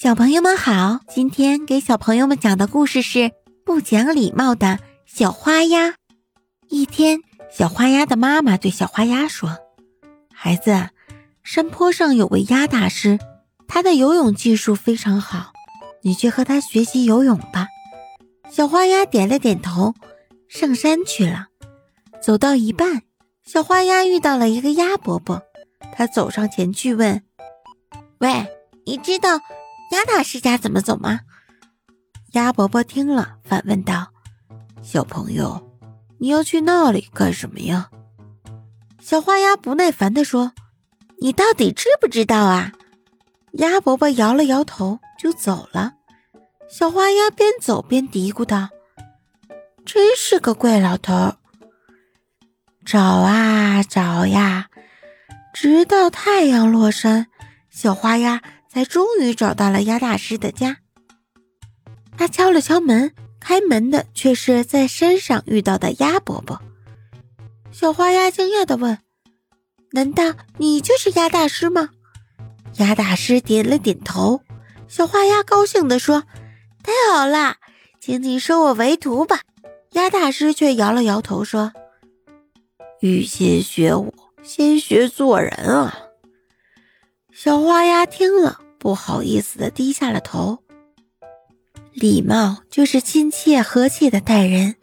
小朋友们好，今天给小朋友们讲的故事是《不讲礼貌的小花鸭》。一天，小花鸭的妈妈对小花鸭说：“孩子，山坡上有位鸭大师，他的游泳技术非常好，你去和他学习游泳吧。”小花鸭点了点头，上山去了。走到一半，小花鸭遇到了一个鸭伯伯，他走上前去问：“喂，你知道？”鸭大师家怎么走吗？鸭伯伯听了，反问道：“小朋友，你要去那里干什么呀？”小花鸭不耐烦地说：“你到底知不知道啊？”鸭伯伯摇了摇头，就走了。小花鸭边走边嘀咕道：“真是个怪老头！”找啊找呀，直到太阳落山，小花鸭。才终于找到了鸭大师的家。他敲了敲门，开门的却是在山上遇到的鸭伯伯。小花鸭惊讶地问：“难道你就是鸭大师吗？”鸭大师点了点头。小花鸭高兴地说：“太好啦，请你收我为徒吧。”鸭大师却摇了摇头说：“欲先学我，先学做人啊。”小花鸭听了，不好意思的低下了头。礼貌就是亲切和气的待人，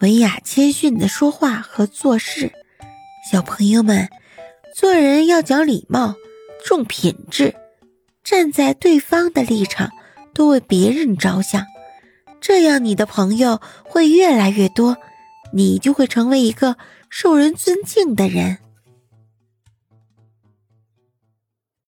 文雅谦逊的说话和做事。小朋友们，做人要讲礼貌，重品质，站在对方的立场，多为别人着想，这样你的朋友会越来越多，你就会成为一个受人尊敬的人。